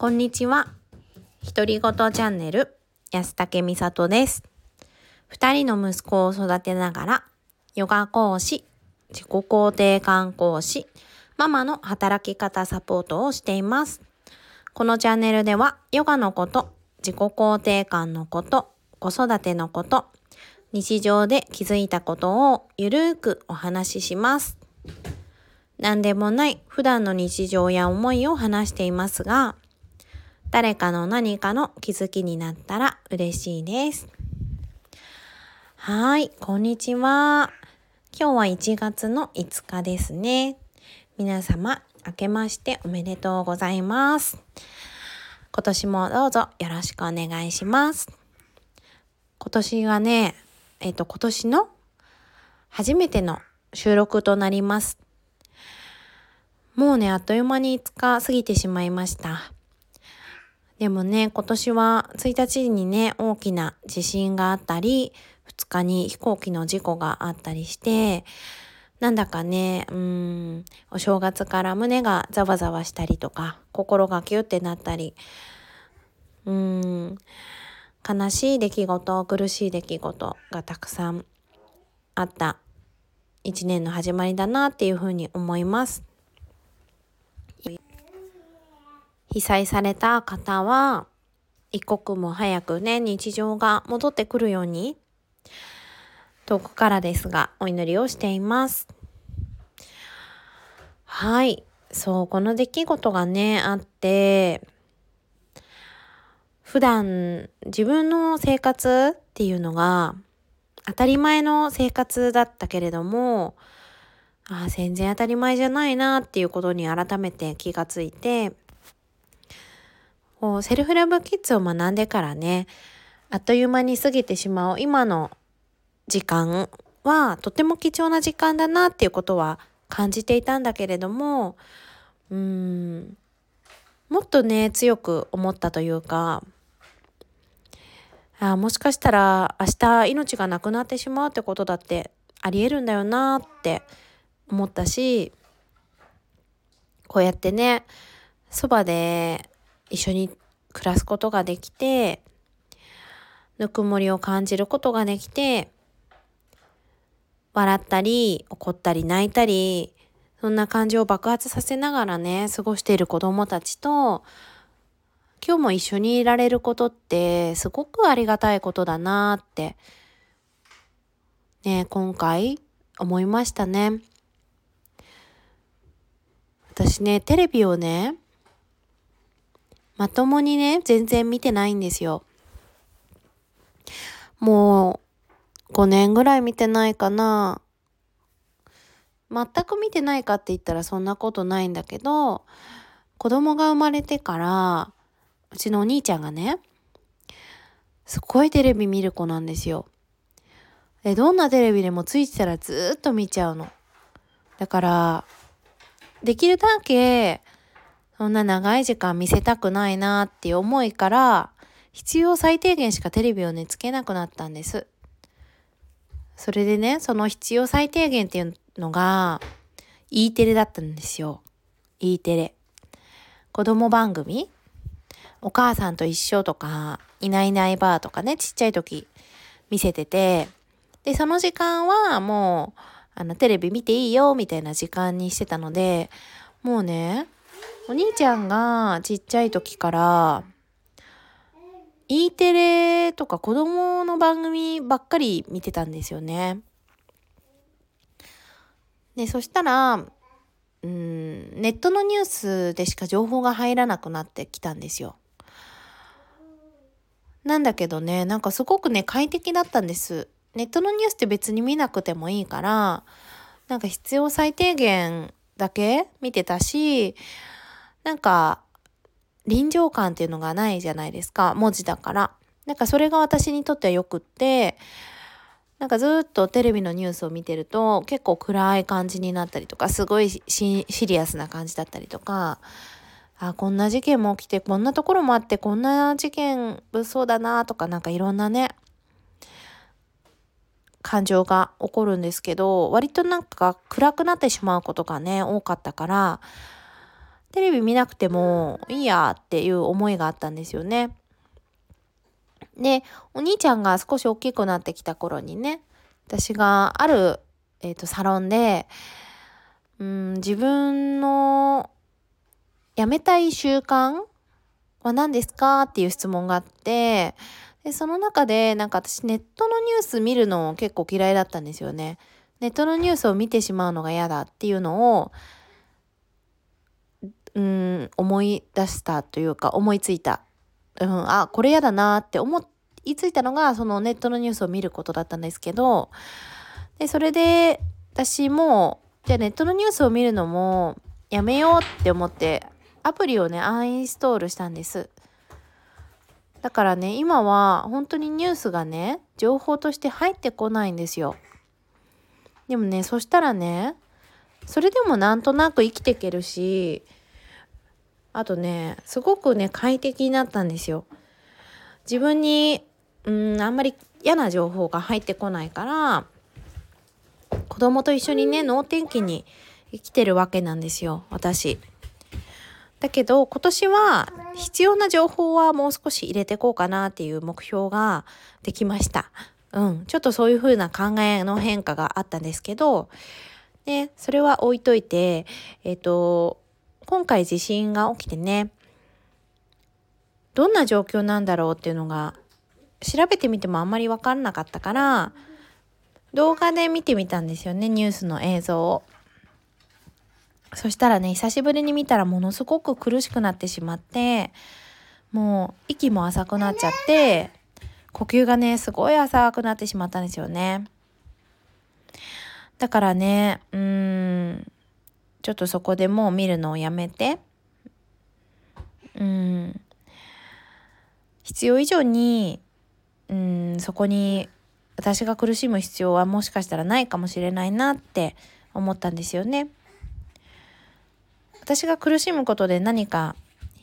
こんにちは。独り言チャンネル、安武美里です。二人の息子を育てながら、ヨガ講師、自己肯定感講師、ママの働き方サポートをしています。このチャンネルでは、ヨガのこと、自己肯定感のこと、子育てのこと、日常で気づいたことをゆるーくお話しします。何でもない普段の日常や思いを話していますが、誰かの何かの気づきになったら嬉しいです。はい、こんにちは。今日は1月の5日ですね。皆様、明けましておめでとうございます。今年もどうぞよろしくお願いします。今年がね、えっ、と、今年の初めての収録となります。もうね、あっという間に5日過ぎてしまいました。でもね、今年は1日にね、大きな地震があったり、2日に飛行機の事故があったりして、なんだかね、うん、お正月から胸がざわざわしたりとか、心がキュってなったり、うん、悲しい出来事、苦しい出来事がたくさんあった一年の始まりだなっていうふうに思います。被災された方は、一刻も早くね、日常が戻ってくるように、遠くからですが、お祈りをしています。はい。そう、この出来事がね、あって、普段自分の生活っていうのが当たり前の生活だったけれども、ああ、全然当たり前じゃないなっていうことに改めて気がついて、こうセルフラブキッズを学んでからね、あっという間に過ぎてしまう今の時間はとても貴重な時間だなっていうことは感じていたんだけれども、うーん、もっとね、強く思ったというか、あもしかしたら明日命がなくなってしまうってことだってありえるんだよなって思ったし、こうやってね、そばで一緒に暮らすことができて、ぬくもりを感じることができて、笑ったり、怒ったり、泣いたり、そんな感情を爆発させながらね、過ごしている子供たちと、今日も一緒にいられることってすごくありがたいことだなって、ね、今回思いましたね。私ね、テレビをね、まともにね、全然見てないんですよ。もう5年ぐらい見てないかな。全く見てないかって言ったらそんなことないんだけど、子供が生まれてから、うちのお兄ちゃんがね、すごいテレビ見る子なんですよ。で、どんなテレビでもついてたらずっと見ちゃうの。だから、できるだけ、そんな長い時間見せたくないなって思いから、必要最低限しかテレビをね、つけなくなったんです。それでね、その必要最低限っていうのが、E テレだったんですよ。E テレ。子供番組お母さんと一緒とか、いないいないばあとかね、ちっちゃい時見せてて、で、その時間はもう、あの、テレビ見ていいよ、みたいな時間にしてたので、もうね、お兄ちゃんがちっちゃい時から、E テレとか子供の番組ばっかり見てたんですよね。で、そしたら、うん、ネットのニュースでしか情報が入らなくなってきたんですよ。なんだけどね、なんかすごくね、快適だったんです。ネットのニュースって別に見なくてもいいから、なんか必要最低限だけ見てたし、なんか臨場感っていうのがないじゃないですか、文字だから。なんかそれが私にとってはよくって、なんかずっとテレビのニュースを見てると結構暗い感じになったりとか、すごいシリアスな感じだったりとか、あ、こんな事件も起きて、こんなところもあって、こんな事件物騒だなとか、なんかいろんなね、感情が起こるんですけど、割となんか暗くなってしまうことがね、多かったから、テレビ見なくてもいいやっていう思いがあったんですよね。で、お兄ちゃんが少し大きくなってきた頃にね、私がある、えーと、サロンで、うん、自分の辞めたい習慣は何ですかっていう質問があって、で、その中でなんか私ネットのニュース見るの結構嫌いだったんですよね。ネットのニュースを見てしまうのが嫌だっていうのを、うん、思い出したというか思いついた。うん、あ、これ嫌だなって思いついたのがそのネットのニュースを見ることだったんですけど、で、それで私も、じゃあネットのニュースを見るのもやめようって思ってアプリをね、アンインストールしたんです。だからね、今は本当にニュースがね、情報として入ってこないんですよ。でもね、そしたらね、それでもなんとなく生きていけるし、あとね、すごくね、快適になったんですよ。自分に、うん、あんまり嫌な情報が入ってこないから、子供と一緒にね、能天気に生きてるわけなんですよ、私。だけど今年は必要な情報はもう少し入れてこうかなっていう目標ができました。うん。ちょっとそういう風な考えの変化があったんですけど、ね、それは置いといて、えっ、ー、と、今回地震が起きてね、どんな状況なんだろうっていうのが調べてみてもあんまり分かんなかったから動画で見てみたんですよねニュースの映像を。そしたらね、久しぶりに見たらものすごく苦しくなってしまって、もう息も浅くなっちゃって、呼吸がね、すごい浅くなってしまったんですよね。だからね、うーん、ちょっとそこでもう見るのをやめて、うん、必要以上に、うん、そこに私が苦しむ必要はもしかしたらないかもしれないなって思ったんですよね。私が苦しむことで何か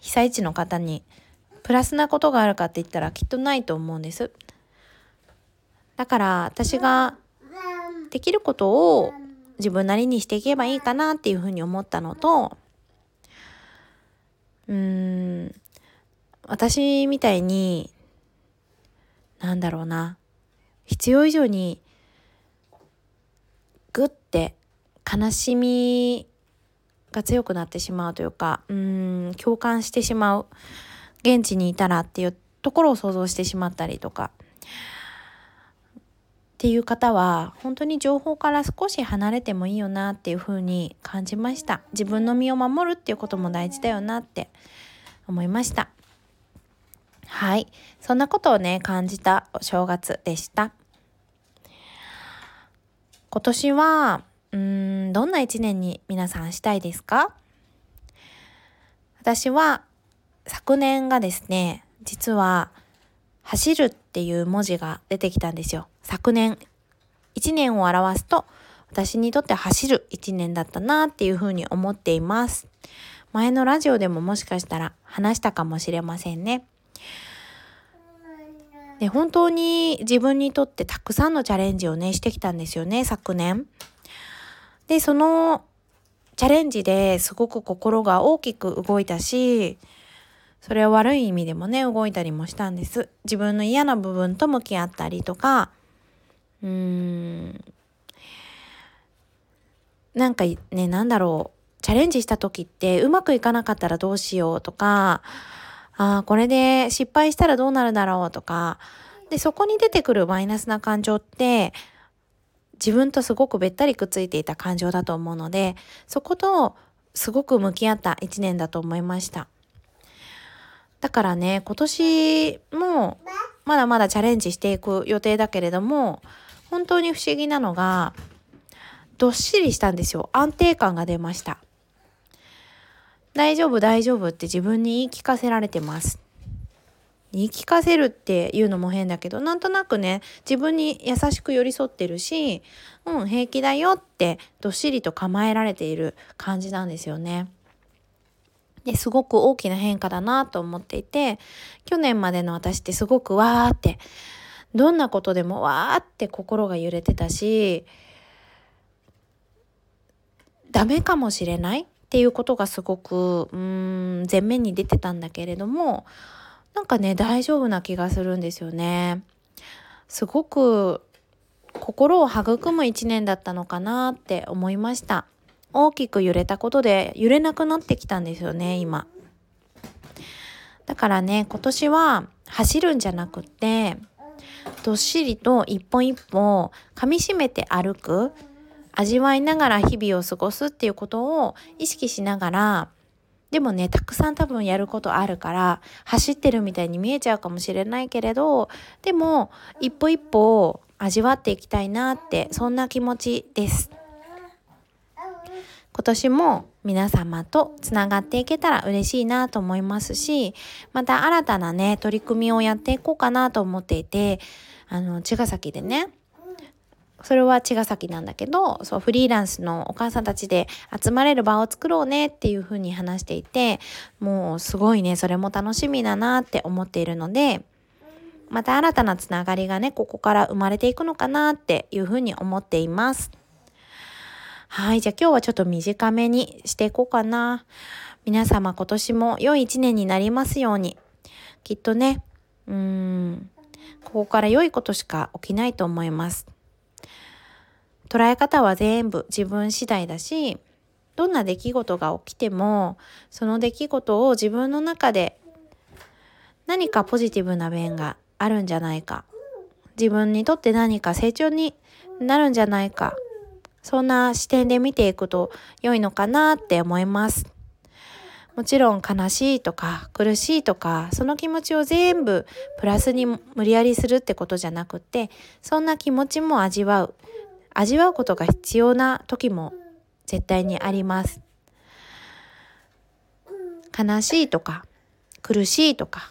被災地の方にプラスなことがあるかって言ったらきっとないと思うんです。だから私ができることを自分なりにしていけばいいかなっていうふうに思ったのと、うん、私みたいに、なんだろうな、必要以上にグッて悲しみが強くなってしまうというかうん共感してしまう現地にいたらっていうところを想像してしまったりとかっていう方は本当に情報から少し離れてもいいよなっていうふうに感じました。自分の身を守るっていうことも大事だよなって思いました。はい。そんなことをね感じたお正月でした。今年はうーん、どんな一年に皆さんしたいですか？私は昨年がですね、実は走るっていう文字が出てきたんですよ。昨年。一年を表すと私にとって走る一年だったなっていうふうに思っています。前のラジオでももしかしたら話したかもしれませんね。で本当に自分にとってたくさんのチャレンジをねしてきたんですよね昨年。で、そのチャレンジですごく心が大きく動いたし、それは悪い意味でもね、動いたりもしたんです。自分の嫌な部分と向き合ったりとか、うーん、なんかね、なんだろう、チャレンジした時ってうまくいかなかったらどうしようとか、ああ、これで失敗したらどうなるだろうとか、で、そこに出てくるマイナスな感情って、自分とすごくべったりくっついていた感情だと思うので、そことすごく向き合った一年だと思いました。だからね、今年もまだまだチャレンジしていく予定だけれども、本当に不思議なのが、どっしりしたんですよ。安定感が出ました。大丈夫大丈夫って自分に言い聞かせられてます。言い聞かせるっていうのも変だけどなんとなくね自分に優しく寄り添ってるしうん平気だよってどっしりと構えられている感じなんですよね。ですごく大きな変化だなと思っていて去年までの私ってすごくわーってどんなことでもわーって心が揺れてたしダメかもしれないっていうことがすごくうん前面に出てたんだけれどもなんかね大丈夫な気がするんですよね。すごく心を育む一年だったのかなって思いました。大きく揺れたことで揺れなくなってきたんですよね今。だからね今年は走るんじゃなくってどっしりと一本一本噛みしめて歩く味わいながら日々を過ごすっていうことを意識しながらでもねたくさん多分やることあるから走ってるみたいに見えちゃうかもしれないけれどでも一歩一歩味わっていきたいなってそんな気持ちです。今年も皆様とつながっていけたら嬉しいなと思いますし、また新たなね、取り組みをやっていこうかなと思っていて、あの、茅ヶ崎でね、それは茅ヶ崎なんだけど、そう、フリーランスのお母さんたちで集まれる場を作ろうねっていうふうに話していて、もうすごいね、それも楽しみだなって思っているので、また新たなつながりがね、ここから生まれていくのかなっていうふうに思っています。はい、じゃあ今日はちょっと短めにしていこうかな。皆様今年も良い一年になりますように。きっとね、うーん、ここから良いことしか起きないと思います。捉え方は全部自分次第だし、どんな出来事が起きても、その出来事を自分の中で何かポジティブな面があるんじゃないか。自分にとって何か成長になるんじゃないか。そんな視点で見ていくと良いのかなって思います。もちろん悲しいとか苦しいとかその気持ちを全部プラスに無理やりするってことじゃなくてそんな気持ちも味わう味わうことが必要な時も絶対にあります。悲しいとか苦しいとか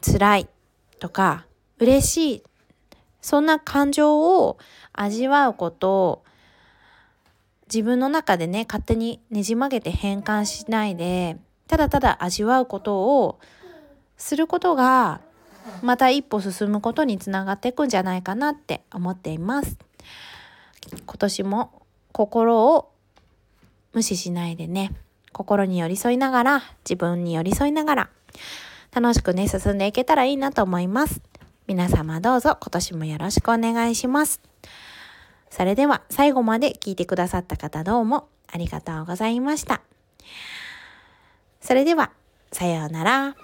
辛いとか嬉しいそんな感情を味わうこと自分の中でね勝手にねじ曲げて変換しないでただただ味わうことをすることがまた一歩進むことにつながっていくんじゃないかなって思っています。今年も心を無視しないでね心に寄り添いながら自分に寄り添いながら楽しくね進んでいけたらいいなと思います。皆様どうぞ今年もよろしくお願いします。それでは最後まで聞いてくださった方どうもありがとうございました。それでは、さようなら。